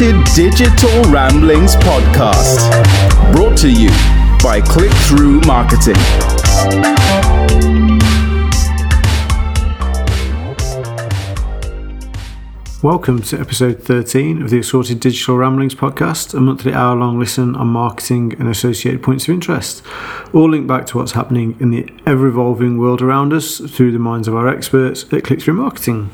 Assorted Digital Ramblings podcast. Brought to you by ClickThrough Marketing. Welcome to episode 13 of the Assorted Digital Ramblings podcast, a monthly hour long listen on marketing and associated points of interest, all linked back to what's happening in the ever evolving world around us through the minds of our experts at ClickThrough Marketing.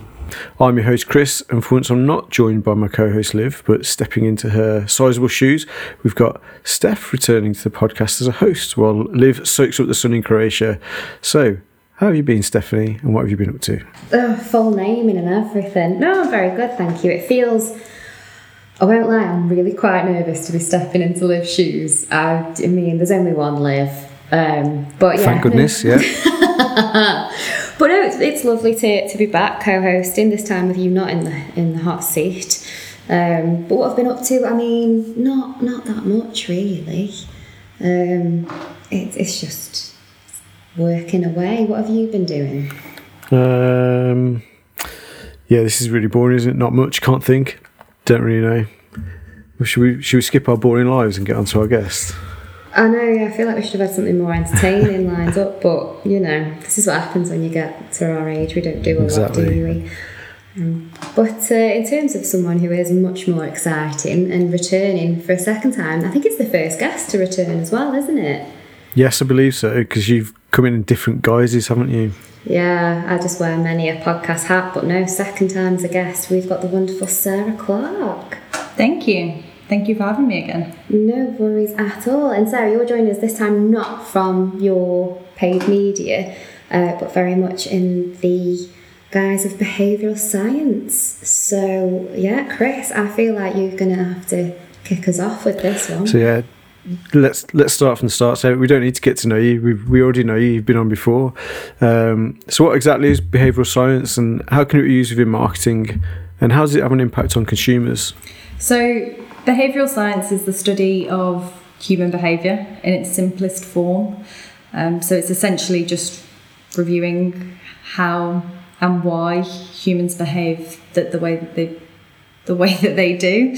I'm your host, Chris, and for once I'm not joined by my co host, Liv, but stepping into her sizable shoes, we've got Stef returning to the podcast as a host while Liv soaks up the sun in Croatia. So, how have you been, Stephanie, and what have you been up to? Oh, full naming and everything. No, I'm very good, thank you. It feels, I won't lie, I'm really quite nervous to be stepping into Liv's shoes. I, I mean, there's only one Liv. Um, but yeah. Thank goodness, yeah. but no, it's, it's lovely to, to be back co-hosting this time with you not in the in the hot seat. Um, but what I've been up to, I mean, not not that much really. Um, it, it's just working away. What have you been doing? Um, yeah, this is really boring, isn't it? Not much. Can't think. Don't really know. Should we should we skip our boring lives and get on to our guest? I know, yeah, I feel like we should have had something more entertaining lined up, but you know, this is what happens when you get to our age. We don't do a Exactly. lot, do we? Um, but uh, in terms of someone who is much more exciting and returning for a second time, I think it's the first guest to return as well, isn't it? Yes, I believe so, because you've come in in different guises, haven't you? Yeah, I just wear many a podcast hat, but no, second time as a guest, we've got the wonderful Sarah Clark. Thank you. Thank you for having me again. No worries at all. And Sarah, you're joining us this time not from your paid media, uh, but very much in the guise of behavioural science. So, yeah, Chris, I feel like you're going to have to kick us off with this one. So yeah, let's let's start from the start. So we don't need to get to know you. We we already know you. You've been on before. Um, so what exactly is behavioural science, and how can it be used within marketing, and how does it have an impact on consumers? So, behavioural science is the study of human behaviour in its simplest form. Um, so, it's essentially just reviewing how and why humans behave that the way that they the way that they do.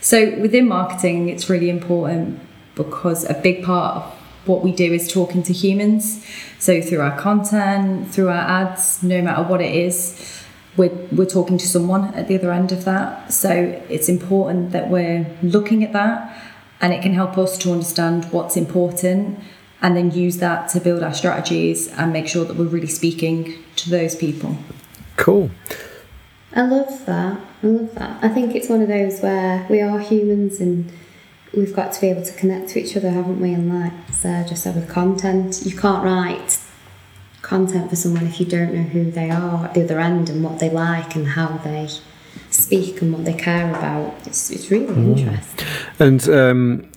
So, within marketing, it's really important because a big part of what we do is talking to humans. So, through our content, through our ads, no matter what it is, we're, we're talking to someone at the other end of that. So it's important that we're looking at that and it can help us to understand what's important and then use that to build our strategies and make sure that we're really speaking to those people. Cool. I love that. I love that. I think it's one of those where we are humans and we've got to be able to connect to each other, haven't we? And like Sarah just said with content, you can't write content for someone if you don't know who they are at the other end and what they like and how they speak and what they care about. It's, it's really interesting. And um,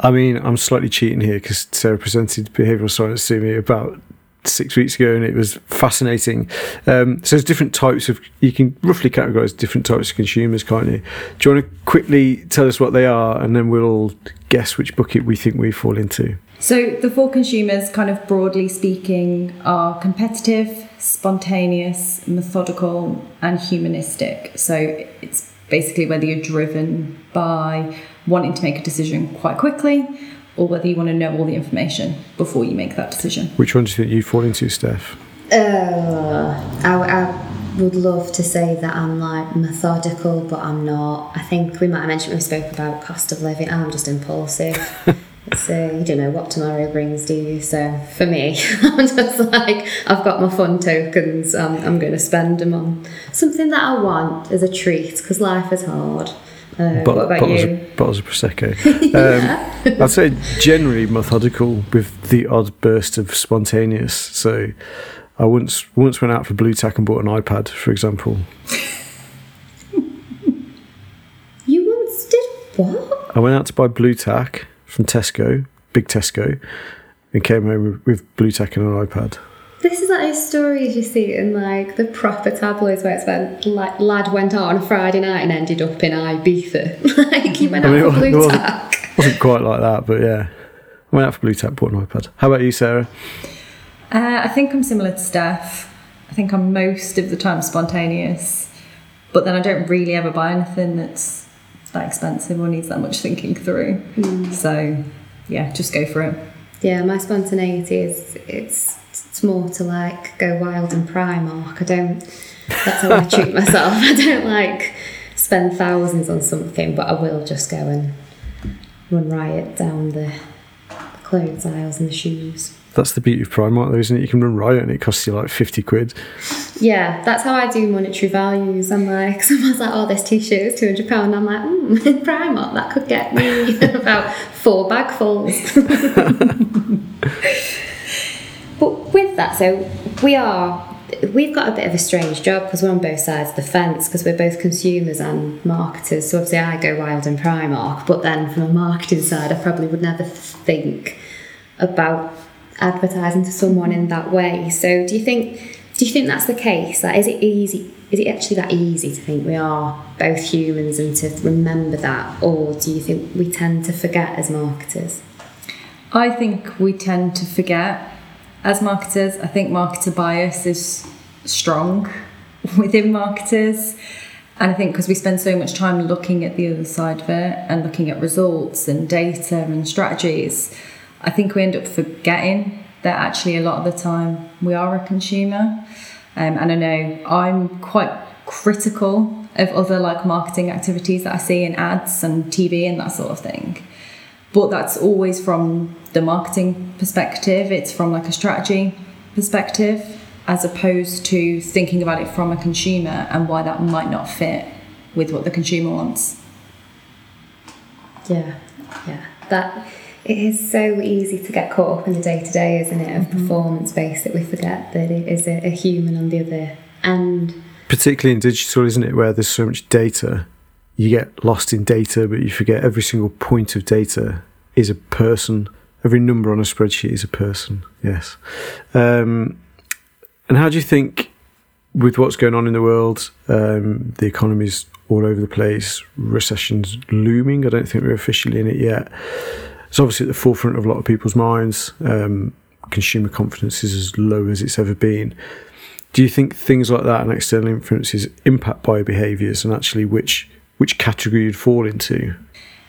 I mean, I'm slightly cheating here because Sarah presented behavioural science to me about six weeks ago, and it was fascinating. Um, so there's different types of you can roughly categorise different types of consumers, can't you? Do you want to quickly tell us what they are, and then we'll guess which bucket we think we fall into? So the four consumers, kind of broadly speaking, are competitive, spontaneous, methodical, and humanistic. So it's basically whether you're driven by wanting to make a decision quite quickly or whether you want to know all the information before you make that decision. Which one do you think you fall into, Stef? Uh, I, I would love to say that I'm like methodical, but I'm not. I think we might have mentioned we spoke about cost of living. I'm just impulsive. so you don't know what tomorrow brings, do you? So for me, I'm just like I've got my fun tokens. Um, I'm going to spend them on something that I want as a treat because life is hard. Uh, Bot- what about bottles, you? Of, bottles of prosecco. Um, I'd say generally methodical with the odd burst of spontaneous. So I once once went out for Blu-Tack and bought an iPad, for example. You once did what? I went out to buy Blu-Tack from Tesco, big Tesco, and came home with, with Blu-Tack and an iPad. This is like those stories you see in like the proper tabloids where it's when like lad went out on a Friday night and ended up in Ibiza. like he went I out mean, for it blue wasn't- tack. wasn't quite like that, but yeah. I went out for Blu-Tack, bought an iPad. How about you, Sarah? Uh, I think I'm similar to Stef. I think I'm most of the time spontaneous, but then I don't really ever buy anything that's that expensive or needs that much thinking through. So, yeah, just go for it. Yeah, my spontaneity is it's it's more to like go wild and Primark. I don't. That's how I treat myself. I don't like spend thousands on something, but I will just go and run riot down the clothes aisles and the shoes. That's the beauty of Primark, though, isn't it? You can run riot and it costs you like 50 quid. Yeah, that's how I do monetary values. I'm like, someone's like, oh, this t-shirt is two hundred pound. I'm like, mm, Primark, that could get me about four bagfuls. But with that, so we are. We've got a bit of a strange job because we're on both sides of the fence because we're both consumers and marketers. So obviously, I go wild in Primark, but then from a marketing side, I probably would never think about advertising to someone in that way. So do you think do you think that's the case? Like is it easy is it actually that easy to think we are both humans and to remember that or do you think we tend to forget as marketers? I think we tend to forget as marketers. I think marketer bias is strong within marketers. And I think because we spend so much time looking at the other side of it and looking at results and data and strategies, I think we end up forgetting that actually a lot of the time we are a consumer. Um, and I know I'm quite critical of other like marketing activities that I see in ads and TV and that sort of thing. But that's always from the marketing perspective, it's from like a strategy perspective, as opposed to thinking about it from a consumer and why that might not fit with what the consumer wants. Yeah, yeah. That it is so easy to get caught up in the day to day, isn't it, of mm-hmm. performance based that we forget that it is a, a human on the other end. Particularly in digital, isn't it, where there's so much data. You get lost in data, but you forget every single point of data is a person. Every number on a spreadsheet is a person. Yes. Um, and how do you think, with what's going on in the world, um, the economy's all over the place, recession's looming. I don't think we're officially in it yet. It's obviously at the forefront of a lot of people's minds. Um, consumer confidence is as low as it's ever been. Do you think things like that and external influences impact buyer behaviours and actually which which category you'd fall into?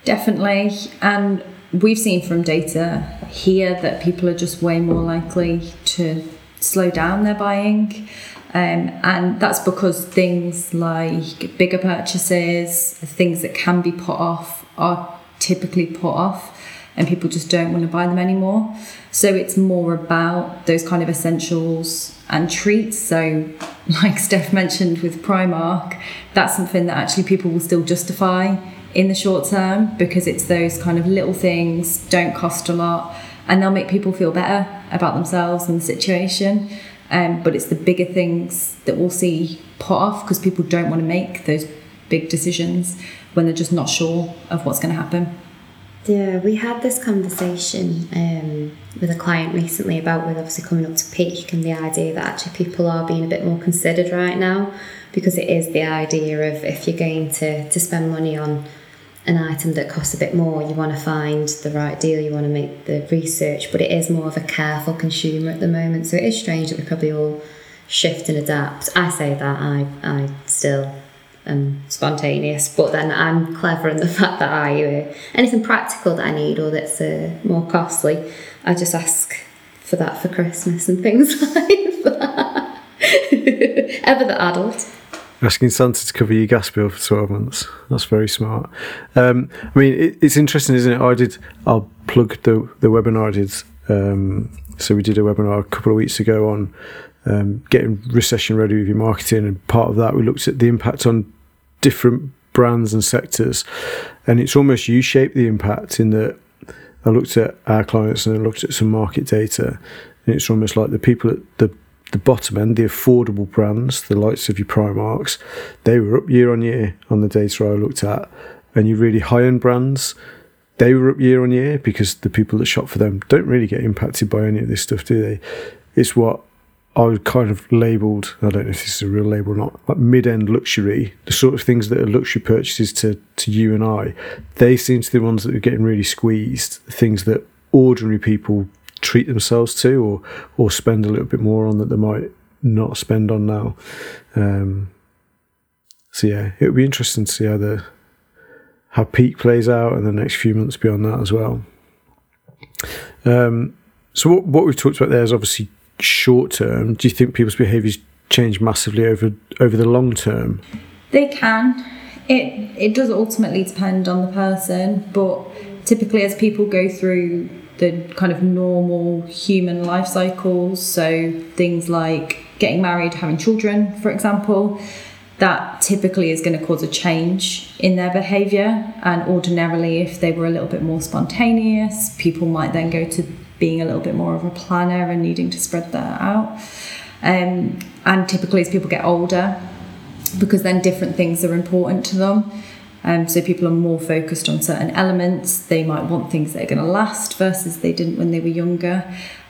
Definitely. And we've seen from data here that people are just way more likely to slow down their buying. Um, and that's because things like bigger purchases, things that can be put off, are typically put off, and people just don't want to buy them anymore. So it's more about those kind of essentials and treats. So, like Stef mentioned with Primark, that's something that actually people will still justify in the short term because it's those kind of little things, don't cost a lot, and they'll make people feel better about themselves and the situation. Um, but it's the bigger things that we'll see put off because people don't want to make those big decisions when they're just not sure of what's going to happen. Yeah, we had this conversation um, with a client recently about with obviously coming up to peak and the idea that actually people are being a bit more considered right now because it is the idea of if you're going to, to spend money on an item that costs a bit more, you want to find the right deal, you want to make the research, but it is more of a careful consumer at the moment. So it is strange that we probably all shift and adapt. I say that I I still am spontaneous, but then I'm clever in the fact that I uh, anything practical that I need or that's uh, more costly, I just ask for that for Christmas and things like that. Ever the adult. Asking Santa to cover your gas bill for 12 months. That's very smart. Um, I mean, it, it's interesting, isn't it? I did, I'll plug the, the webinar I did. Um, so we did a webinar a couple of weeks ago on um, getting recession ready with your marketing. And part of that, we looked at the impact on different brands and sectors. And it's almost U shaped the impact in that I looked at our clients and I looked at some market data. And it's almost like the people at the the bottom end, the affordable brands, the likes of your Primarks, they were up year on year on the data I looked at. And your really high end brands, they were up year on year because the people that shop for them don't really get impacted by any of this stuff, do they? It's what I would kind of labelled, I don't know if this is a real label or not, like mid end luxury, the sort of things that are luxury purchases to, to you and I, they seem to be the ones that are getting really squeezed, things that ordinary people treat themselves to or or spend a little bit more on that they might not spend on now. Um, so yeah, it would be interesting to see how the how peak plays out and the next few months beyond that as well. Um, so what, what we've talked about there is obviously short term. Do you think people's behaviours change massively over over the long term? They can. It it does ultimately depend on the person, but typically as people go through the kind of normal human life cycles, so things like getting married, having children, for example, that typically is going to cause a change in their behavior. And ordinarily, if they were a little bit more spontaneous, people might then go to being a little bit more of a planner and needing to spread that out. Um, and typically, as people get older, because then different things are important to them. Um, so people are more focused on certain elements. They might want things that are going to last versus they didn't when they were younger,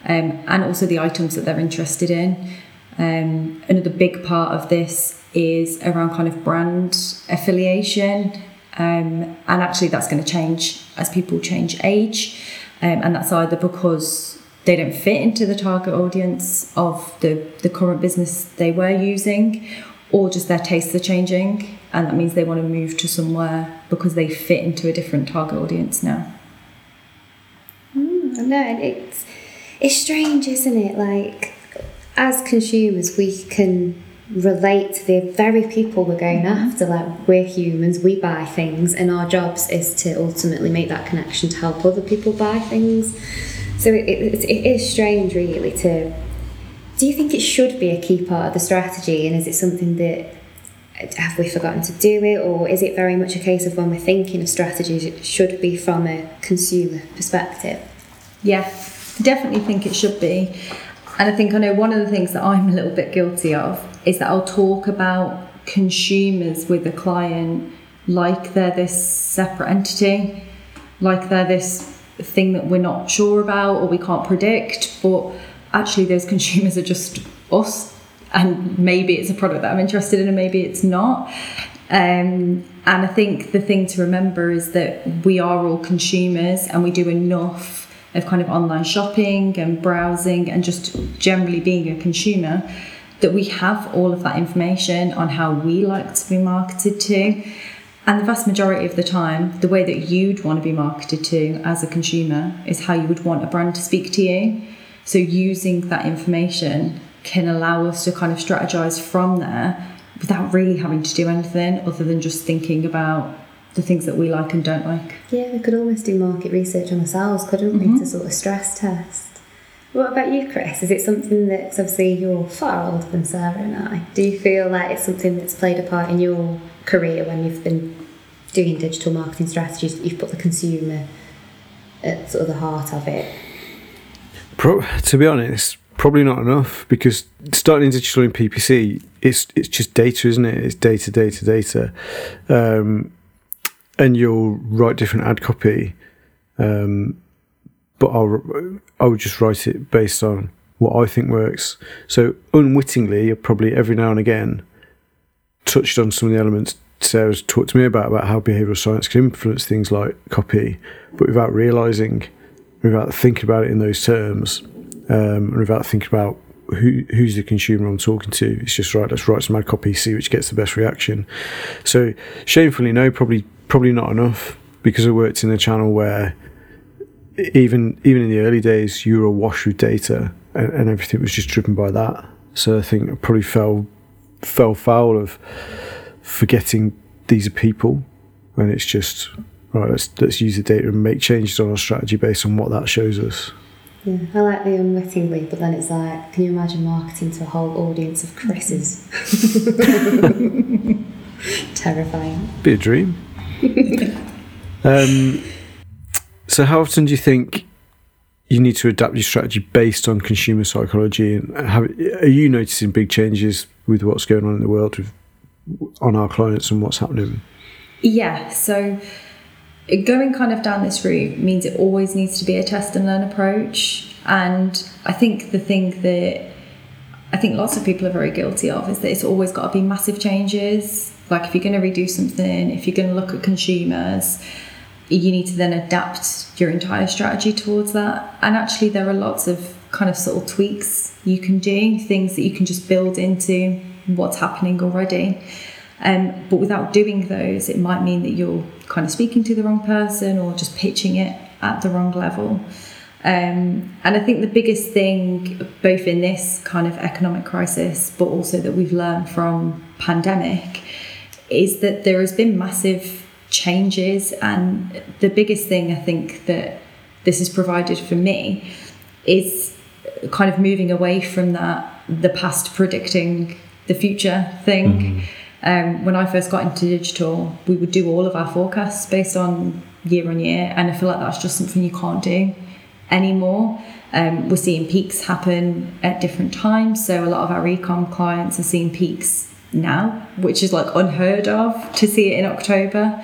um, and also the items that they're interested in. Um, another big part of this is around kind of brand affiliation, um, and actually that's going to change as people change age, um, and that's either because they don't fit into the target audience of the, the current business they were using, or just their tastes are changing, and that means they want to move to somewhere because they fit into a different target audience now. Mm, no, it's it's strange, isn't it? Like as consumers, we can relate to the very people we're going after. Like we're humans, we buy things, and our jobs is to ultimately make that connection to help other people buy things. So it, it, it is strange, really. To do you think it should be a key part of the strategy, and is it something that have we forgotten to do it, or is it very much a case of when we're thinking of strategies, it should be from a consumer perspective? Yeah, definitely think it should be. And I think I know one of the things that I'm a little bit guilty of is that I'll talk about consumers with a client like they're this separate entity, like they're this thing that we're not sure about or we can't predict, but actually those consumers are just us and maybe it's a product that I'm interested in and maybe it's not. Um, and I think the thing to remember is that we are all consumers and we do enough of kind of online shopping and browsing and just generally being a consumer that we have all of that information on how we like to be marketed to. And the vast majority of the time, the way that you'd want to be marketed to as a consumer is how you would want a brand to speak to you. So, using that information can allow us to kind of strategize from there without really having to do anything other than just thinking about the things that we like and don't like. Yeah, we could almost do market research on ourselves, couldn't mm-hmm. we, to sort of stress test. What about you, Chris? Is it something that's obviously you're far older than Sarah and I? Do you feel like it's something that's played a part in your career when you've been doing digital marketing strategies? You've put the consumer at sort of the heart of it. Pro- to be honest, probably not enough because starting digital in PPC, it's it's just data, isn't it? It's data, data, data. Um, and you'll write different ad copy, um, but I'll I would just write it based on what I think works. So unwittingly, probably every now and again touched on some of the elements Sarah's talked to me about about how behavioural science can influence things like copy, but without realising, without thinking about it in those terms, um, and without thinking about who who's the consumer I'm talking to. It's just right. Let's write some ad copy, see which gets the best reaction. So shamefully, no, probably probably not enough because I worked in a channel where even even in the early days you were awash with data and, and everything was just driven by that. So I think I probably fell fell foul of forgetting these are people when it's just right. Let's let's use the data and make changes on our strategy based on what that shows us. Yeah, I like the unwittingly, but then it's like, can you imagine marketing to a whole audience of Chris's? Terrifying. Be a dream. um, so, how often do you think you need to adapt your strategy based on consumer psychology? And have, are you noticing big changes with what's going on in the world with, on our clients and what's happening? Yeah. So, going kind of down this route means it always needs to be a test and learn approach. And I think the thing that I think lots of people are very guilty of is that it's always got to be massive changes like if you're going to redo something, if you're going to look at consumers, you need to then adapt your entire strategy towards that. And actually, there are lots of kind of subtle tweaks you can do, things that you can just build into what's happening already. Um, but without doing those, it might mean that you're kind of speaking to the wrong person or just pitching it at the wrong level. Um, and I think the biggest thing, both in this kind of economic crisis, but also that we've learned from pandemic, is that there has been massive changes. And the biggest thing I think that this has provided for me is kind of moving away from that the past predicting the future thing. Mm-hmm. Um, when I first got into digital, we would do all of our forecasts based on year on year, and I feel like that's just something you can't do anymore. Um, we're seeing peaks happen at different times, so a lot of our ecom clients are seeing peaks now, which is like unheard of to see it in October.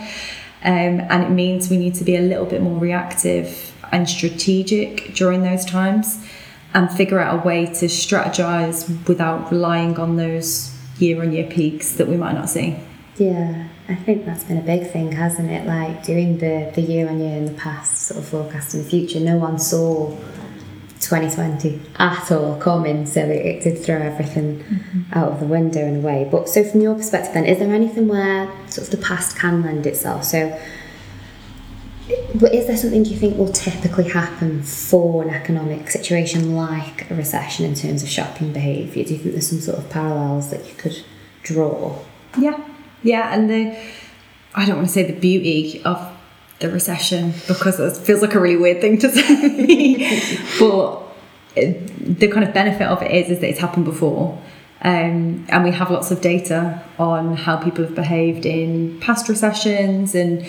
Um, and it means we need to be a little bit more reactive and strategic during those times and figure out a way to strategize without relying on those year on year peaks that we might not see. Yeah, I think that's been a big thing, hasn't it? Like doing the, the year on year in the past, sort of forecasting the future. No one saw 2020 at all coming, so it, it did throw everything mm-hmm. out of the window in a way. But so, from your perspective, then, is there anything where sort of the past can lend itself? So, but is there something you think will typically happen for an economic situation like a recession in terms of shopping behaviour? Do you think there's some sort of parallels that you could draw? Yeah, yeah, and the I don't want to say the beauty of the recession because it feels like a really weird thing to say, but the kind of benefit of it is is that it's happened before. Um, and we have lots of data on how people have behaved in past recessions and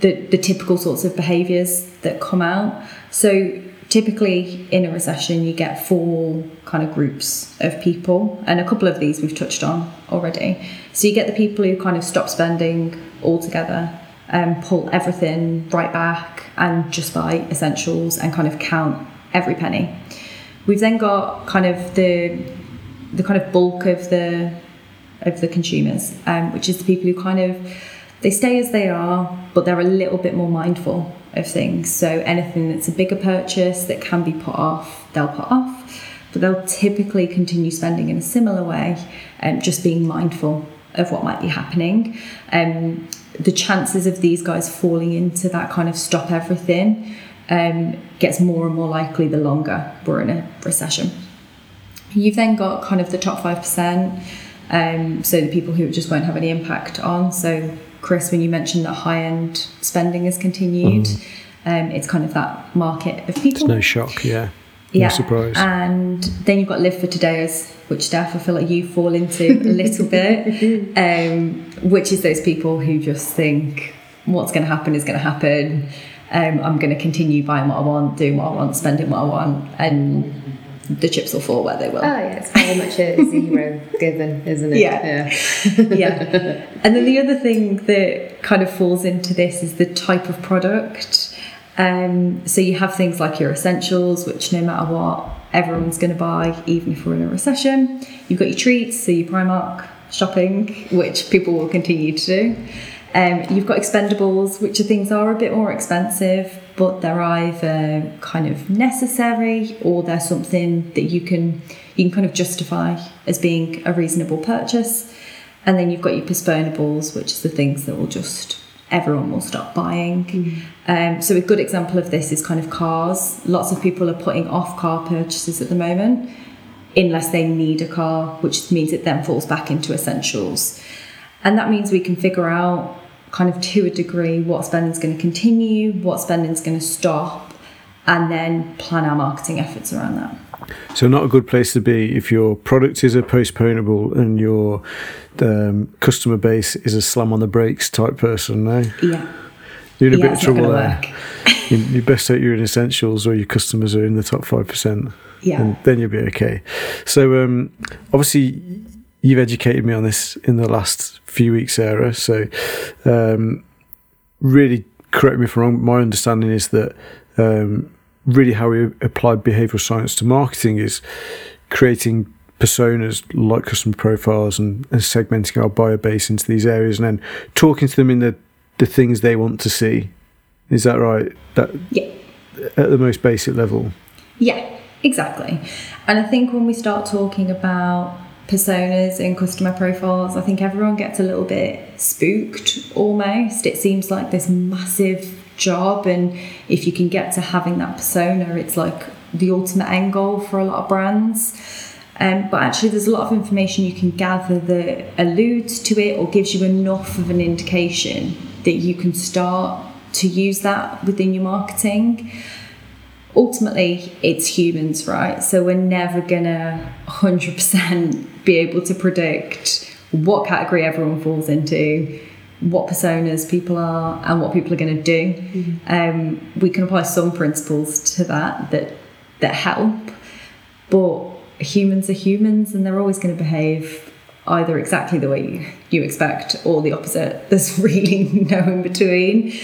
the, the typical sorts of behaviours that come out. So typically in a recession you get four kind of groups of people and a couple of these we've touched on already so you get the people who kind of stop spending altogether um, pull everything right back and just buy essentials and kind of count every penny we've then got kind of the the kind of bulk of the of the consumers um, which is the people who kind of they stay as they are, but they're a little bit more mindful of things. So anything that's a bigger purchase that can be put off, they'll put off, but they'll typically continue spending in a similar way, um, just being mindful of what might be happening. Um, the chances of these guys falling into that kind of stop everything um, gets more and more likely the longer we're in a recession. You've then got kind of the top 5%, um, so the people who just won't have any impact on. So Chris, when you mentioned that high end spending has continued, mm. um, it's kind of that market of people. It's no shock, yeah. Yeah. No surprise. And then you've got Live for Todayers, which Stef, I feel like you fall into a little bit, um, which is those people who just think what's going to happen is going to happen. Um, I'm going to continue buying what I want, doing what I want, spending what I want, and the chips will fall where they will. Oh yeah, it's very much a zero given, isn't it? Yeah. Yeah. yeah. And then the other thing that kind of falls into this is the type of product. Um, so you have things like your essentials, which no matter what, everyone's going to buy, even if we're in a recession. You've got your treats, so your Primark shopping, which people will continue to do. Um, you've got expendables, which are things are a bit more expensive, but they're either kind of necessary or they're something that you can you can kind of justify as being a reasonable purchase. And then you've got your postponables, which is the things that will just everyone will stop buying. Mm. Um, so a good example of this is kind of cars. Lots of people are putting off car purchases at the moment unless they need a car, which means it then falls back into essentials. And that means we can figure out kind of to a degree what spending is going to continue, what spending is going to stop, and then plan our marketing efforts around that. So, not a good place to be if your product is a postponable and your um, customer base is a slam on the brakes type person, no? Yeah. You're in a yeah, bit of trouble there. you, you best hope you're in essentials or your customers are in the top 5%. Yeah. And then you'll be okay. So, um, obviously, you've educated me on this in the last few weeks, Sarah. So, um, really, correct me if I'm wrong. My understanding is that um, really how we apply behavioral science to marketing is creating personas like customer profiles and, and segmenting our buyer base into these areas and then talking to them in the, the things they want to see. Is that right? That yeah. At the most basic level. Yeah, exactly. And I think when we start talking about personas and customer profiles, I think everyone gets a little bit spooked almost. It seems like this massive job, and if you can get to having that persona, it's like the ultimate end goal for a lot of brands. Um, but actually, there's a lot of information you can gather that alludes to it or gives you enough of an indication that you can start to use that within your marketing. Ultimately, it's humans, right? So we're never gonna 100% be able to predict what category everyone falls into, what personas people are, and what people are going to do. Mm-hmm. Um, we can apply some principles to that that that help, but humans are humans and they're always going to behave either exactly the way you, you expect or the opposite. There's really no in between.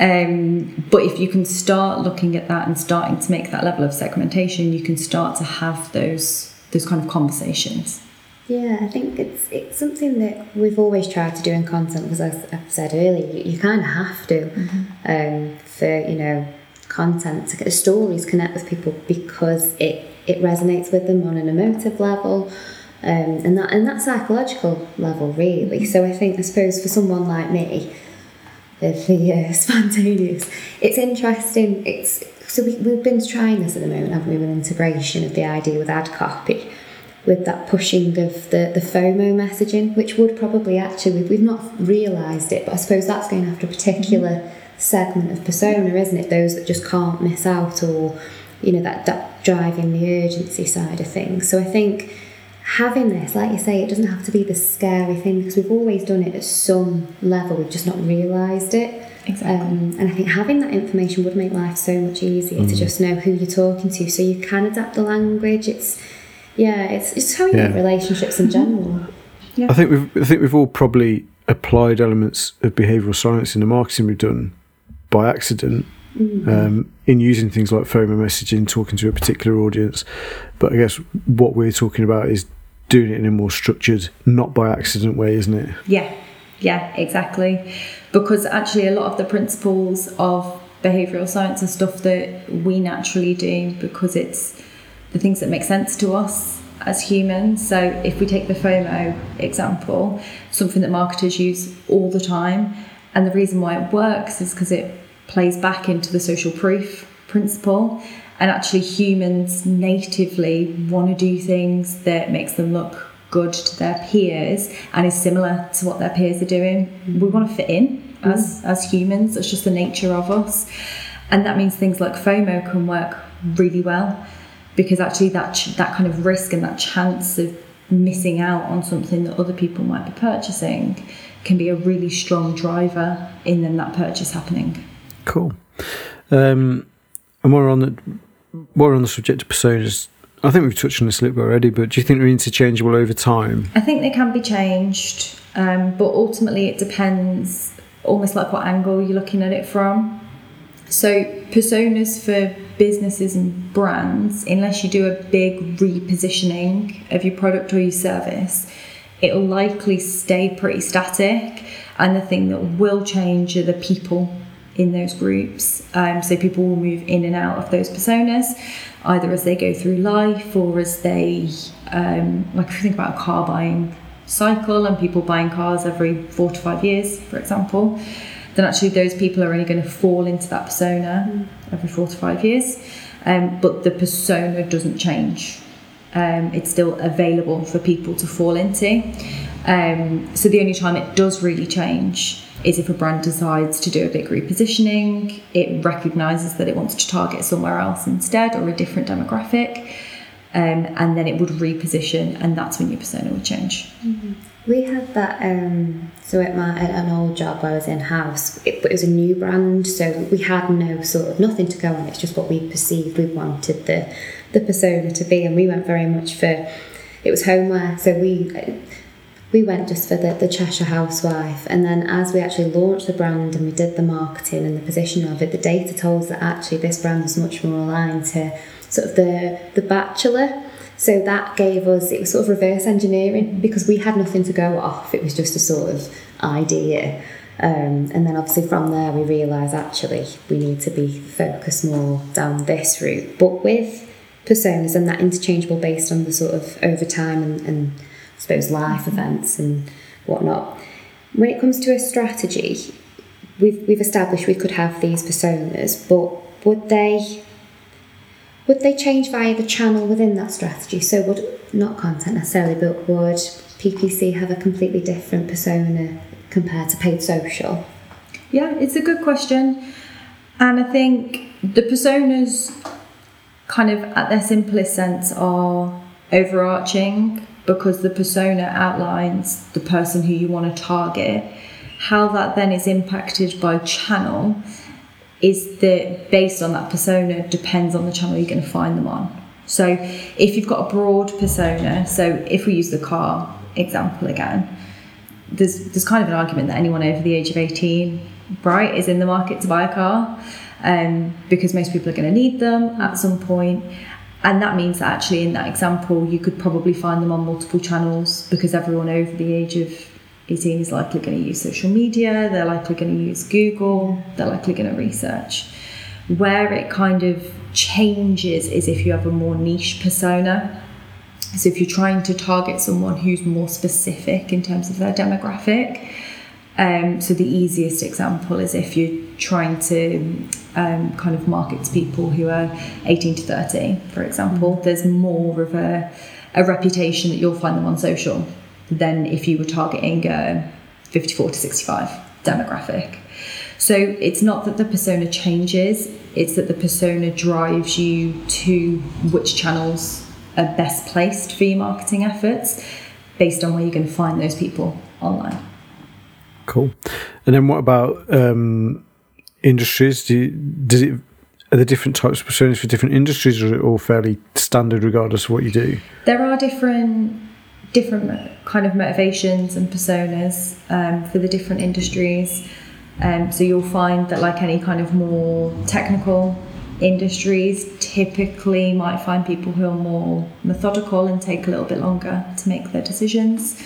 Um, but if you can start looking at that and starting to make that level of segmentation, you can start to have those those kind of conversations. Yeah, I think it's it's something that we've always tried to do in content because as I've said earlier, you, you kind of have to mm-hmm. um, for you know content to get the stories connect with people because it it resonates with them on an emotive level. Um, and that and that psychological level really. So I think I suppose for someone like me, the uh, spontaneous, it's interesting. It's so we, we've been trying this at the moment, haven't we, with integration of the idea with ad copy, with that pushing of the, the FOMO messaging, which would probably actually we've not realised it, but I suppose that's going after a particular segment of persona, isn't it? Those that just can't miss out or you know that that driving the urgency side of things. So I think having this, like you say, it doesn't have to be the scary thing because we've always done it at some level. We've just not realised it. Exactly. Um, and I think having that information would make life so much easier mm. to just know who you're talking to, so you can adapt the language. It's yeah, it's it's how you yeah. make relationships in general. Yeah. I think we've I think we've all probably applied elements of behavioural science in the marketing we've done by accident mm-hmm. um, in using things like FOMO messaging, talking to a particular audience. But I guess what we're talking about is doing it in a more structured, not by accident way, isn't it? Yeah, yeah, exactly. Because actually, a lot of the principles of behavioral science are stuff that we naturally do because it's the things that make sense to us as humans. So, if we take the FOMO example, something that marketers use all the time, and the reason why it works is because it plays back into the social proof principle and actually humans natively want to do things that makes them look good to their peers and is similar to what their peers are doing we want to fit in as mm. as humans it's just the nature of us and that means things like fomo can work really well because actually that that kind of risk and that chance of missing out on something that other people might be purchasing can be a really strong driver in then that purchase happening Cool. Um, and we're on the we're on the subject of personas, I think we've touched on this a little bit already. But do you think they're interchangeable over time? I think they can be changed, um, but ultimately it depends, almost like what angle you're looking at it from. So personas for businesses and brands, unless you do a big repositioning of your product or your service, it'll likely stay pretty static. And the thing that will change are the people in those groups. Um, so people will move in and out of those personas, either as they go through life or as they, um, like if you think about a car buying cycle and people buying cars every four to five years, for example, then actually those people are only going to fall into that persona mm. every four to five years. Um, but the persona doesn't change. Um, it's still available for people to fall into. Um, so the only time it does really change is if a brand decides to do a big repositioning, it recognises that it wants to target somewhere else instead or a different demographic, um, and then it would reposition, and that's when your persona would change. Mm-hmm. We had that. Um, so at my at an old job I was in house, it, it was a new brand, so we had no sort of nothing to go on. It's just what we perceived we wanted the the persona to be, and we went very much for it was homeware. So we we went just for the, the Cheshire housewife. And then as we actually launched the brand and we did the marketing and the position of it, the data told us that actually this brand was much more aligned to sort of the, the bachelor. So that gave us, it was sort of reverse engineering because we had nothing to go off. It was just a sort of idea. Um, and then obviously from there we realised actually we need to be focused more down this route. But with personas and that interchangeable based on the sort of over time and, and I suppose, life events and whatnot. When it comes to a strategy, we've, we've established we could have these personas, but would they would they change via the channel within that strategy? So would not content necessarily, but would PPC have a completely different persona compared to paid social? Yeah, it's a good question. And I think the personas kind of at their simplest sense are overarching because the persona outlines the person who you want to target. How that then is impacted by channel is that based on that persona depends on the channel you're going to find them on. So if you've got a broad persona, so if we use the car example again, there's there's kind of an argument that anyone over the age of 18, right, is in the market to buy a car, um, because most people are going to need them at some point. And that means that actually, in that example, you could probably find them on multiple channels because everyone over the age of 18 is likely going to use social media, they're likely going to use Google, they're likely going to research. Where it kind of changes is if you have a more niche persona. So if you're trying to target someone who's more specific in terms of their demographic. Um, so the easiest example is if you're trying to um, kind of market to people who are 18 to 30, for example, there's more of a, a reputation that you'll find them on social than if you were targeting a 54 to 65 demographic. So it's not that the persona changes, it's that the persona drives you to which channels are best placed for your marketing efforts based on where you're going to find those people online. Cool. And then what about um, industries? Do you, does it are there different types of personas for different industries, or all fairly standard regardless of what you do? There are different different kind of motivations and personas um, for the different industries. Um, so you'll find that, like any kind of more technical industries, typically might find people who are more methodical and take a little bit longer to make their decisions,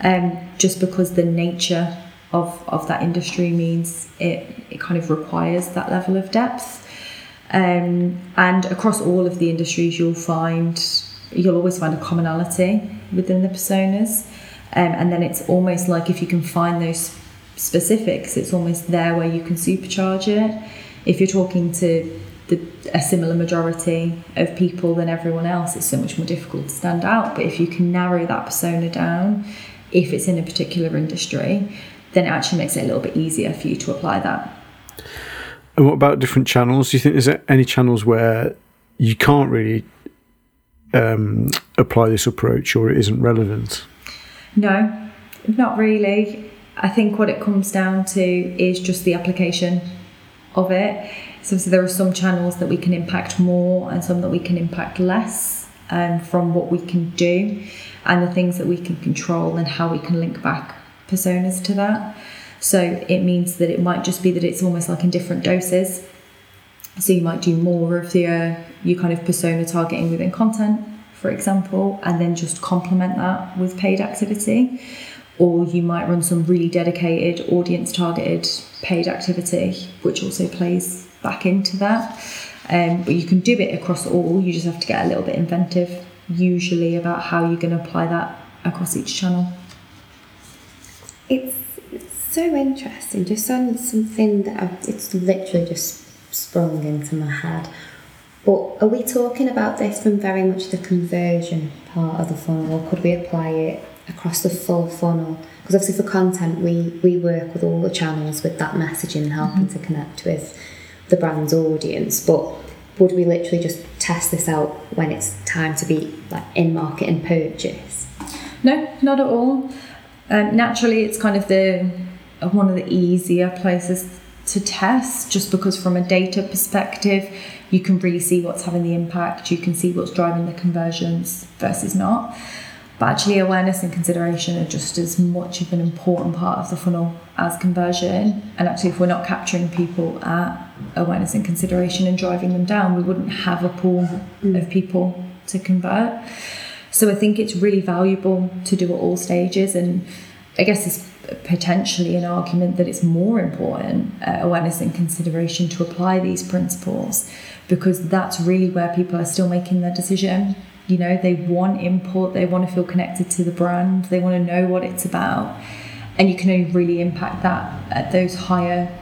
um, just because the nature of, of that industry means it, it kind of requires that level of depth. Um, and across all of the industries, you'll find you'll always find a commonality within the personas. Um, and then it's almost like if you can find those specifics, it's almost there where you can supercharge it. If you're talking to the, a similar majority of people than everyone else, it's so much more difficult to stand out. But if you can narrow that persona down, if it's in a particular industry, then it actually makes it a little bit easier for you to apply that. And what about different channels? Do you think there's any channels where you can't really um, apply this approach or it isn't relevant? No, not really. I think what it comes down to is just the application of it. So, so there are some channels that we can impact more and some that we can impact less um, from what we can do and the things that we can control and how we can link back personas to that. So it means that it might just be that it's almost like in different doses. So you might do more of the uh, you kind of persona targeting within content, for example, and then just complement that with paid activity. Or you might run some really dedicated audience targeted paid activity, which also plays back into that. Um, but you can do it across all, you just have to get a little bit inventive, usually, about how you're going to apply that across each channel. It's, it's so interesting, just on something that I've, it's literally just sprung into my head. But are we talking about this from very much the conversion part of the funnel, or could we apply it across the full funnel? Because obviously, for content, we, we work with all the channels with that messaging, helping mm-hmm. to connect with the brand's audience. But would we literally just test this out when it's time to be like in market and purchase? No, not at all. Um, naturally, it's kind of the one of the easier places to test, just because from a data perspective, you can really see what's having the impact, you can see what's driving the conversions versus not. But actually, awareness and consideration are just as much of an important part of the funnel as conversion. And actually, if we're not capturing people at awareness and consideration and driving them down, we wouldn't have a pool of mm. people to convert. So I think it's really valuable to do at all stages. And I guess it's potentially an argument that it's more important uh, awareness and consideration to apply these principles because that's really where people are still making their decision. You know, they want input, they want to feel connected to the brand, they want to know what it's about. And you can only really impact that at those higher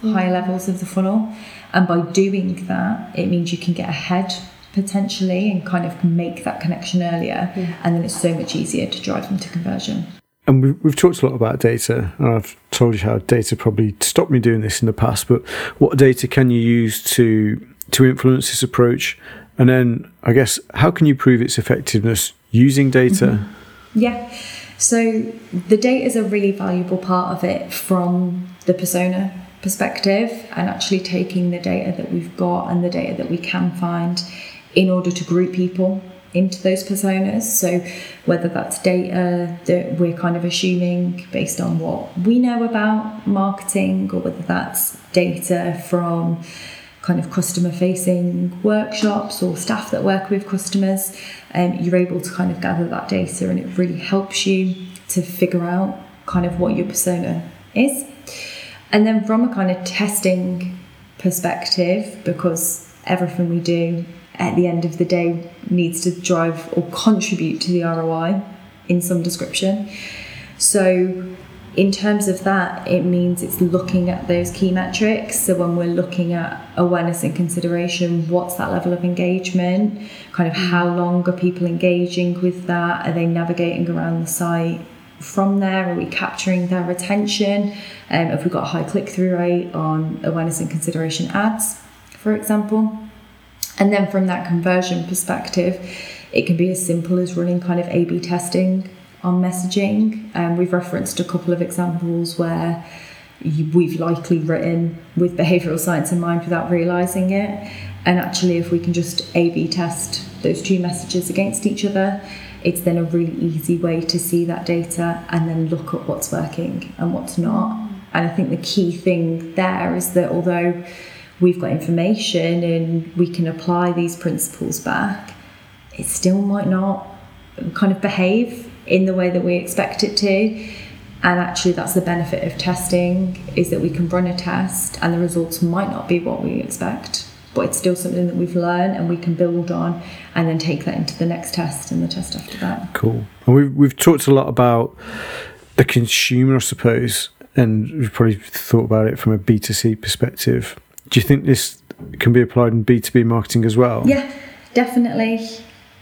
higher levels of the funnel. And by doing that, it means you can get ahead potentially and kind of make that connection earlier. And then it's so much easier to drive them to conversion. And we've, we've talked a lot about data, and I've told you how data probably stopped me doing this in the past. But what data can you use to to influence this approach? And then, I guess, how can you prove its effectiveness using data? Mm-hmm. Yeah. So the data is a really valuable part of it from the persona perspective and actually taking the data that we've got and the data that we can find in order to group people into those personas. So whether that's data that we're kind of assuming based on what we know about marketing or whether that's data from kind of customer facing workshops or staff that work with customers, um, you're able to kind of gather that data and it really helps you to figure out kind of what your persona is. And then from a kind of testing perspective, because everything we do at the end of the day needs to drive or contribute to the ROI in some description. So in terms of that, it means it's looking at those key metrics. So when we're looking at awareness and consideration, what's that level of engagement? Kind of how long are people engaging with that? Are they navigating around the site? From there, are we capturing their attention? Um, have we got a high click through rate on awareness and consideration ads, for example? And then from that conversion perspective, it can be as simple as running kind of A B testing on messaging. Um, we've referenced a couple of examples where you, we've likely written with behavioural science in mind without realising it. And actually, if we can just A B test those two messages against each other, it's then a really easy way to see that data and then look at what's working and what's not. And I think the key thing there is that although we've got information and we can apply these principles back, it still might not kind of behave in the way that we expect it to. And actually, that's the benefit of testing is that we can run a test and the results might not be what we expect, but it's still something that we've learned and we can build on and then take that into the next test and the test after that. Cool. And we've we've talked a lot about the consumer, I suppose, and we've probably thought about it from a B two C perspective. Do you think this can be applied in B two B marketing as well? Yeah, definitely.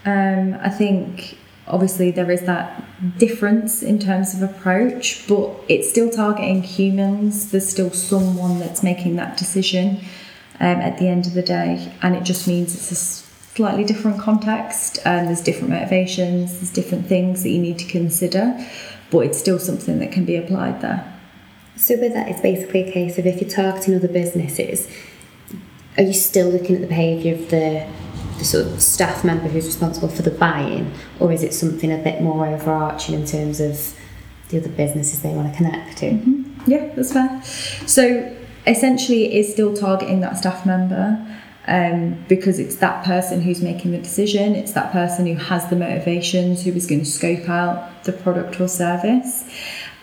Um, I think obviously there is that difference in terms of approach, but it's still targeting humans. There's still someone that's making that decision um, at the end of the day, and it just means it's a slightly different context and there's different motivations, there's different things that you need to consider, but it's still something that can be applied there. So with that, it's basically a case of if you're targeting other businesses, are you still looking at the behaviour of the the sort of staff member who's responsible for the buying, or is it something a bit more overarching in terms of the other businesses they want to connect to? Mm-hmm. Yeah, that's fair. So essentially, it is still targeting that staff member. Um, because it's that person who's making the decision, it's that person who has the motivations, who is going to scope out the product or service.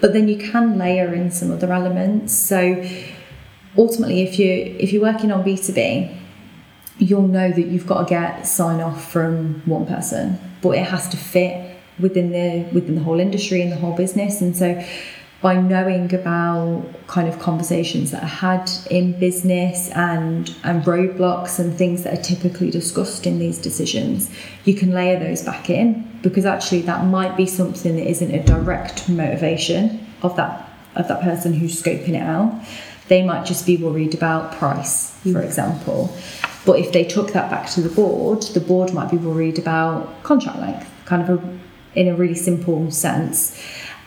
But then you can layer in some other elements. So ultimately, if you if you're working on B two B, you'll know that you've got to get sign off from one person, but it has to fit within the within the whole industry and the whole business. And so by knowing about kind of conversations that are had in business and and roadblocks and things that are typically discussed in these decisions, you can layer those back in because actually that might be something that isn't a direct motivation of that of that person who's scoping it out. They might just be worried about price, for hmm. example. But if they took that back to the board, the board might be worried about contract length, kind of a, in a really simple sense.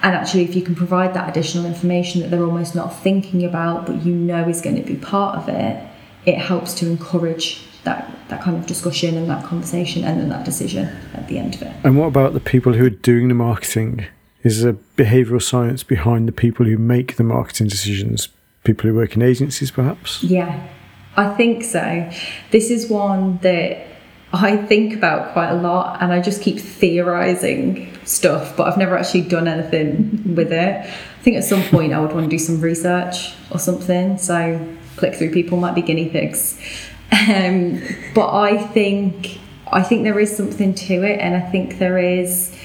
And actually, if you can provide that additional information that they're almost not thinking about, but you know is going to be part of it, it helps to encourage that, that kind of discussion and that conversation and then that decision at the end of it. And what about the people who are doing the marketing? Is there behavioural science behind the people who make the marketing decisions? People who work in agencies, perhaps? Yeah, I think so. This is one that I think about quite a lot and I just keep theorizing stuff, but I've never actually done anything with it. I think at some point I would want to do some research or something, so ClickThrough people might be guinea pigs. Um, but I think I think there is something to it, and I think there is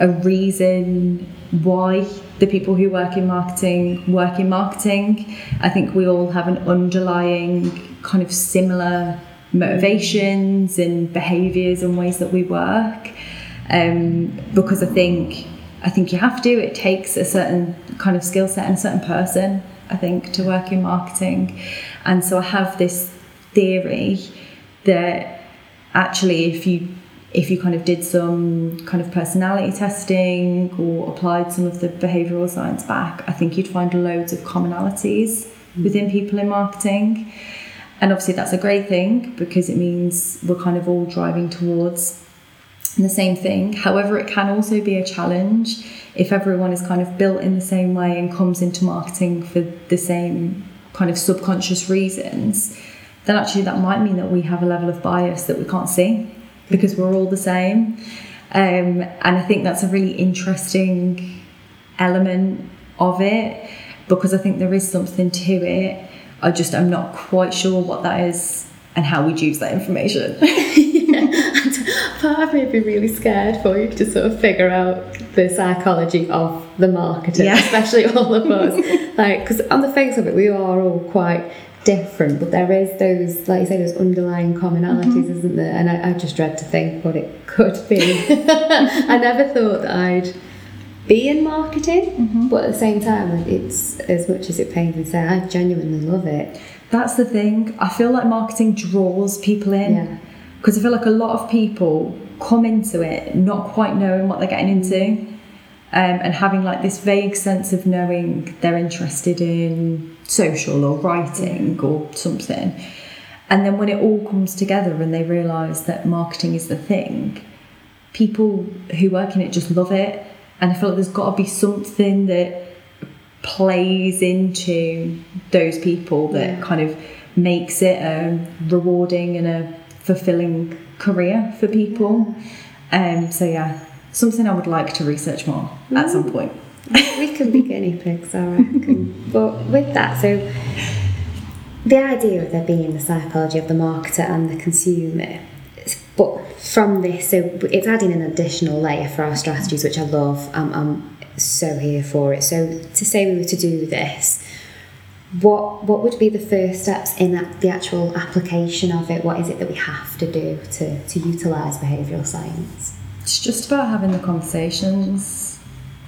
a reason why the people who work in marketing work in marketing. I think we all have an underlying kind of similar motivations and behaviors and ways that we work. Um, because I think I think you have to. It takes a certain kind of skill set and a certain person, I think, to work in marketing. And so I have this theory that actually if you if you kind of did some kind of personality testing or applied some of the behavioral science back, I think you'd find loads of commonalities within people in marketing. And obviously, that's a great thing because it means we're kind of all driving towards the same thing. However, it can also be a challenge if everyone is kind of built in the same way and comes into marketing for the same kind of subconscious reasons, then actually that might mean that we have a level of bias that we can't see because we're all the same. Um, and I think that's a really interesting element of it because I think there is something to it. I just I'm not quite sure what that is and how we'd use that information. Part of me would be really scared for you to sort of figure out the psychology of the marketer, Yeah. especially all of us. like, because on the face of it, we are all quite different, but there is those, like you say, those underlying commonalities, isn't there? And I, I just dread to think what it could be. I never thought that I'd be in marketing, but at the same time, like, it's as much as it pains me to say, I genuinely love it. That's the thing. I feel like marketing draws people in. Yeah. Because I feel like a lot of people come into it not quite knowing what they're getting into um, and having like this vague sense of knowing they're interested in social or writing mm-hmm. or something. And then when it all comes together and they realise that marketing is the thing, people who work in it just love it. And I feel like there's got to be something that plays into those people that Yeah. kind of makes it a rewarding and a fulfilling career for people. Mm-hmm. Um, so yeah, something I would like to research more at some mm-hmm. point. We can be guinea pigs, I reckon. but with that, so the idea of there being the psychology of the marketer and the consumer, but from this, so it's adding an additional layer for our strategies, which I love. I'm, I'm so here for it. So to say we were to do this, what what would be the first steps in that, the actual application of it? What is it that we have to do to, to utilise behavioural science? It's just about having the conversations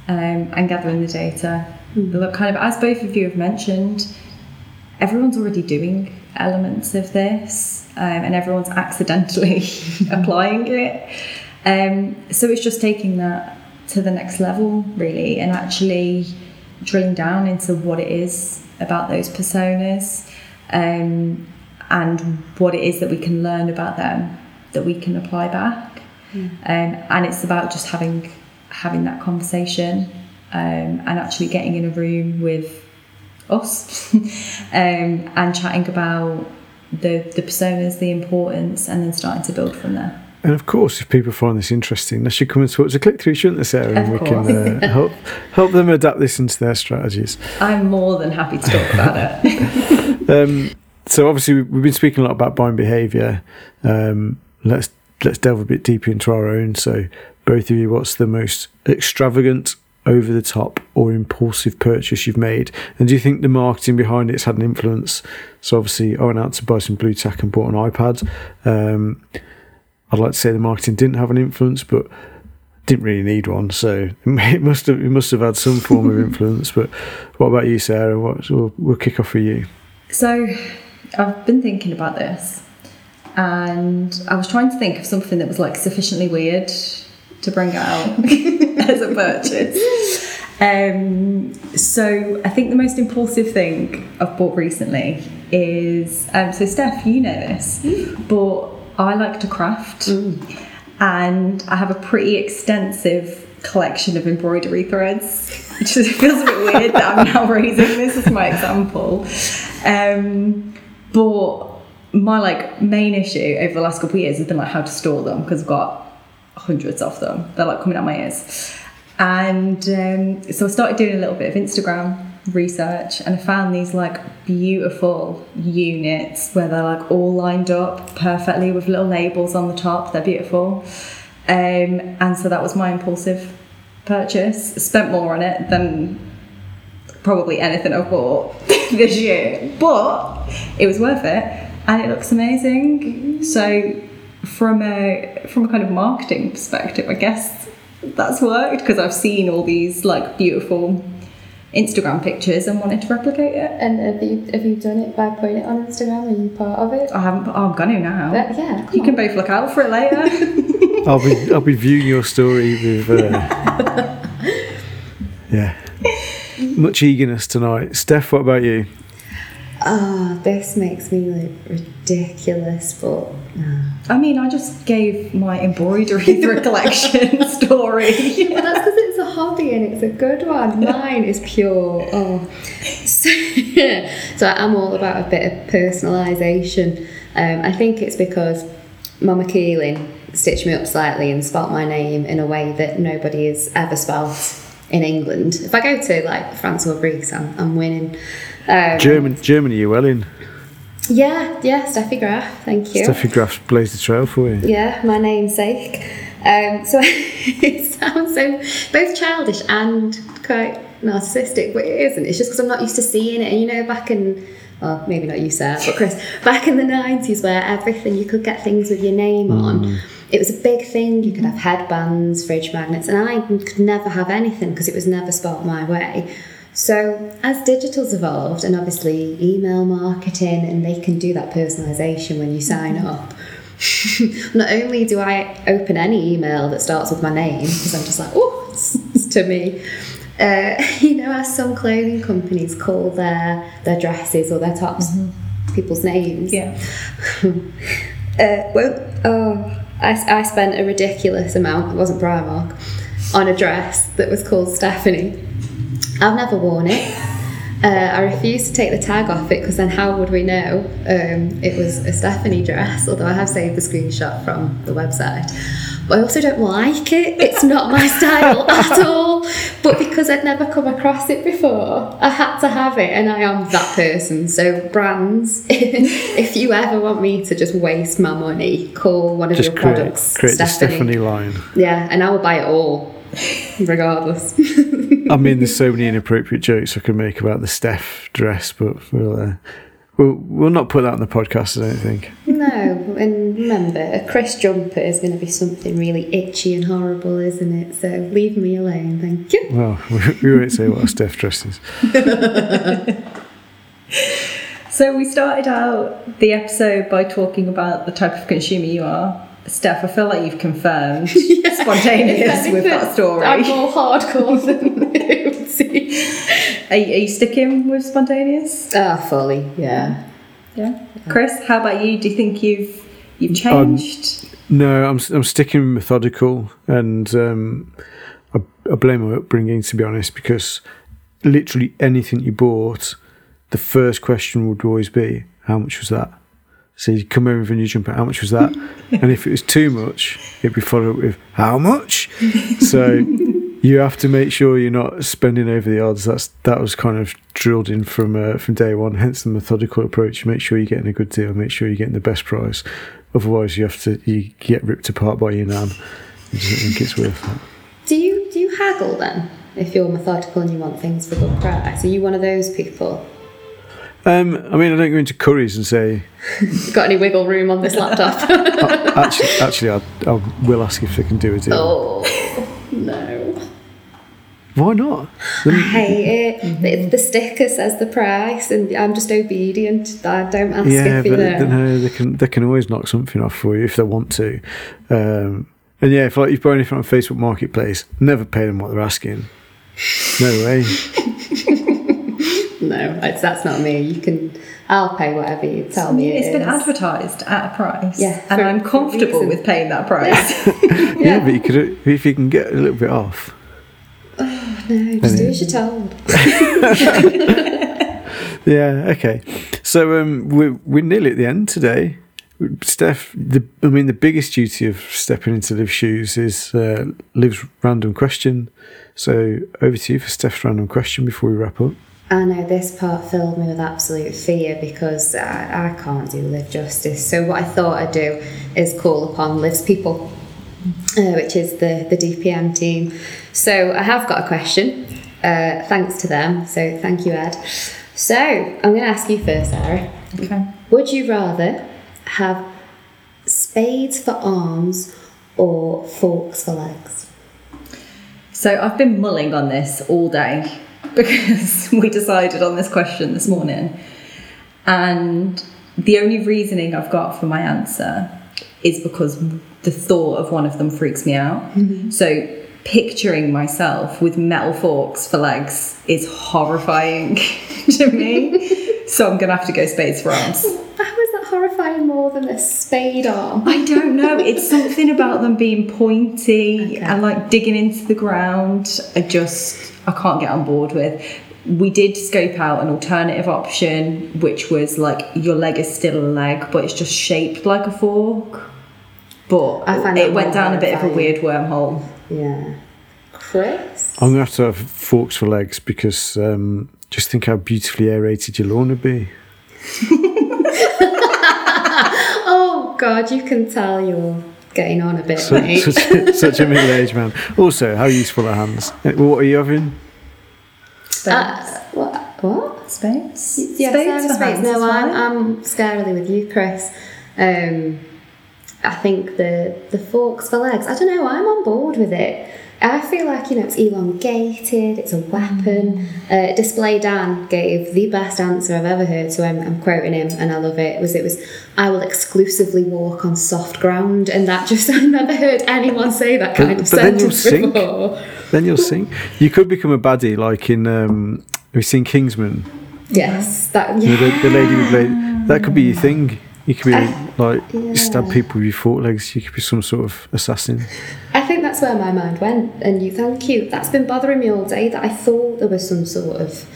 um, and gathering the data. Look, kind of as both of you have mentioned, everyone's already doing elements of this, um, and everyone's accidentally applying it. Um, so it's just taking that to the next level, really, and actually drilling down into what it is about those personas um, and what it is that we can learn about them that we can apply back. Um, and it's about just having having that conversation um, and actually getting in a room with us um, and chatting about the, the personas, the importance, and then starting to build from there. And of course, if people find this interesting, they should come and talk to ClickThrough, shouldn't they, Sarah? And we can uh, help help them adapt this into their strategies. I'm more than happy to talk about it. Um, so obviously, we- we've been speaking a lot about buying behaviour. Um, let's let's delve a bit deeper into our own. So, both of you, what's the most extravagant, over the top, or impulsive purchase you've made? And do you think the marketing behind it's had an influence? So, obviously, I went out to buy some Blu-Tack and bought an iPad. Um, I'd like to say the marketing didn't have an influence, but didn't really need one. So it must have it must have had some form of influence. But what about you, Sarah? What we'll, we'll kick off for you. So I've been thinking about this and I was trying to think of something that was like sufficiently weird to bring out as a purchase. Um, so I think the most impulsive thing I've bought recently is um, so Stef, you know this, but I like to craft and I have a pretty extensive collection of embroidery threads. Which is- feels a bit weird that I'm now raising this as my example. Um, but my like main issue over the last couple of years has been like how to store them because I've got hundreds of them. They're like coming out my ears. And um, so I started doing a little bit of Instagram research and I found these like beautiful units where they're like all lined up perfectly with little labels on the top. They're beautiful. Um, and so that was my impulsive purchase. Spent more on it than probably anything I've bought this year, but it was worth it and it looks amazing. So from a from a kind of marketing perspective, I guess that's worked because I've seen all these like beautiful Instagram pictures and wanted to replicate it. And have you have you done it by putting it on Instagram? Are you part of it? I haven't. but I'm gonna now. But yeah, come you can both look out for it later. I'll be I'll be viewing your story with uh, yeah much eagerness tonight. Stef, what about you? Ah, this makes me look ridiculous, but no. I mean, I just gave my embroidery through a collection story. Well, that's because it's a hobby and it's a good one. Mine is pure. Oh, so, so I'm all about a bit of personalisation. Um, I think it's because Mama Keeling stitched me up slightly and spelt my name in a way that nobody has ever spelt in England. If I go to like France or Greece, I'm, I'm winning. Um, German, Germany, you well in? yeah, yeah, Steffi Graf, thank you. Steffi Graf's blazed the trail for you. Yeah, my namesake. Um, so it sounds so both childish and quite narcissistic, but it isn't. It's just because I'm not used to seeing it. And you know, back in, well, maybe not you, Sarah, but Chris, back in the 90s where everything, you could get things with your name on. It was a big thing. You could have headbands, fridge magnets, and I could never have anything because it was never spelt my way. So, as digital's evolved, and obviously email marketing, and they can do that personalisation when you sign up, not only do I open any email that starts with my name, because I'm just like, oh, it's, it's to me. Uh, you know, as some clothing companies call their their dresses or their tops people's names. yeah. Uh, well, oh, I, I spent a ridiculous amount, it wasn't Primark, on a dress that was called Stephanie. I've never worn it. Uh, I refused to take the tag off it because then how would we know um, it was a Stephanie dress? Although I have saved the screenshot from the website. But I also don't like it. It's not my style at all. But because I'd never come across it before, I had to have it, and I am that person. So brands, if you ever want me to just waste my money, call one of Just your create, products create the Stephanie. Stephanie line. Yeah, and I will buy it all, regardless. I mean, there's so many inappropriate jokes I could make about the Stef dress, but we'll uh, we'll, we'll not put that on the podcast. I don't think. no, and remember, a Chris jumper is going to be something really itchy and horrible, isn't it? So leave me alone, thank you. Well, we, we won't say what a Stef dress is. So we started out the episode by talking about the type of consumer you are. Stef, I feel like you've confirmed spontaneous with that story. I'm more hardcore than Oopsie. you- are you sticking with spontaneous? Ah, fully, yeah. Yeah. Chris, how about you? Do you think you've you've Um, changed? No, I'm I'm sticking methodical, and um, I, I blame my upbringing to be honest, because literally anything you bought, the first question would always be, "How much was that?" So you come over with a new jumper, how much was that? and if it was too much, it'd be followed with, "How much?" so you have to make sure you're not spending over the odds. That's that was kind of drilled in from uh, from day one. Hence the methodical approach. Make sure you're getting a good deal. Make sure you're getting the best price. Otherwise, you have to you get ripped apart by your nan. You just think it's worth it. Do you do you haggle then? If you're methodical and you want things for good price, are you one of those people? Um, I mean, I don't go into Currys and say. Got any wiggle room on this laptop? Actually, actually, I, I will ask if they can do deal. oh no. Why not? I hate it. The, the sticker says the price, and I'm just obedient. I don't ask yeah, if you but know. no, they can they can always knock something off for you if they want to. Um, and yeah, if like you buy anything on Facebook Marketplace, never pay them what they're asking. No way. No, it's, that's not me. You can. I'll pay whatever you tell me. It's it been is. advertised at a price, Yeah, and I'm comfortable reason. with paying that price. Yeah, but you could if you can get a little bit off. Oh No, just do as you're told. Yeah. Okay. So um, we're we're nearly at the end today. Stef, the I mean, the biggest duty of stepping into Liv's shoes is uh, Liv's random question. So over to you for Stef's random question before we wrap up. I know this part filled me with absolute fear because I, I can't do Liv justice. So what I thought I'd do is call upon Liv's people, uh, which is the, the DPM team. So I have got a question, uh, thanks to them. So thank you, Ed. So I'm going to ask you first, Sarah. Okay. Would you rather have spades for arms or forks for legs? So I've been mulling on this all day because we decided on this question this morning. And the only reasoning I've got for my answer is because the thought of one of them freaks me out. Mm-hmm. So picturing myself with metal forks for legs is horrifying to me. So I'm going to have to go spades for arms. How is that horrifying more than a spade arm? I don't know. It's something about them being pointy and like digging into the ground. I just I can't get on board with. We did scope out an alternative option, which was like your leg is still a leg, but it's just shaped like a fork. But I find it went down a bit of a weird wormhole. Yeah. Chris? I'm going to have to have forks for legs because um, just think how beautifully aerated your lawn would be. Oh, God, you can tell you're getting on a bit, Such, mate. such, such a middle aged man. Also, how useful are hands? Uh, What are you having? Space. Uh, what? What? spades. Yeah, spades Sarah for Spades. hands No, I'm, fine. I'm scarily with you, Chris. Um, I think the the forks for legs. I don't know. I'm on board with it. I feel like you know it's elongated. It's a weapon. Uh, Display Dan gave the best answer I've ever heard, so I'm, I'm quoting him, and I love it. Was it was I will exclusively walk on soft ground, and that just I've never heard anyone say that kind But- of but then you'll sentence sink. before. Then you'll sing. You could become a baddie, like in. Um, have you seen Kingsman? Yes, that You yeah. know, the, the lady with blade. That could be your thing. You could be I- like you stab people with your fork legs. You could be some sort of assassin. I think that's where my mind went, and you thank you. That's been bothering me all day. That I thought there was some sort of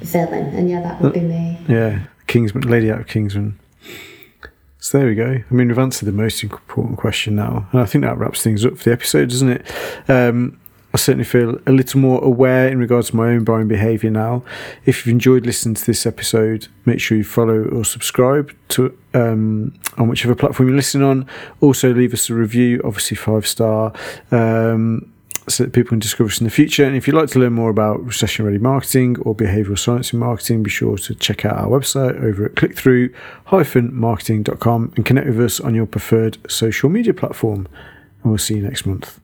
villain, and yeah, that would be me. Yeah, Kingsman, lady out of Kingsman. So there we go. I mean, we've answered the most important question now, and I think that wraps things up for the episode, doesn't it? Um, certainly feel a little more aware in regards to my own buying behaviour now. If you've enjoyed listening to this episode, make sure you follow or subscribe to um, on whichever platform you're listening on. Also, leave us a review, obviously five star. Um, so that people can discover us in the future. And if you'd like to learn more about recession ready marketing or behavioral science in marketing, be sure to check out our website over at clickthrough-marketing.com and connect with us on your preferred social media platform. And we'll see you next month.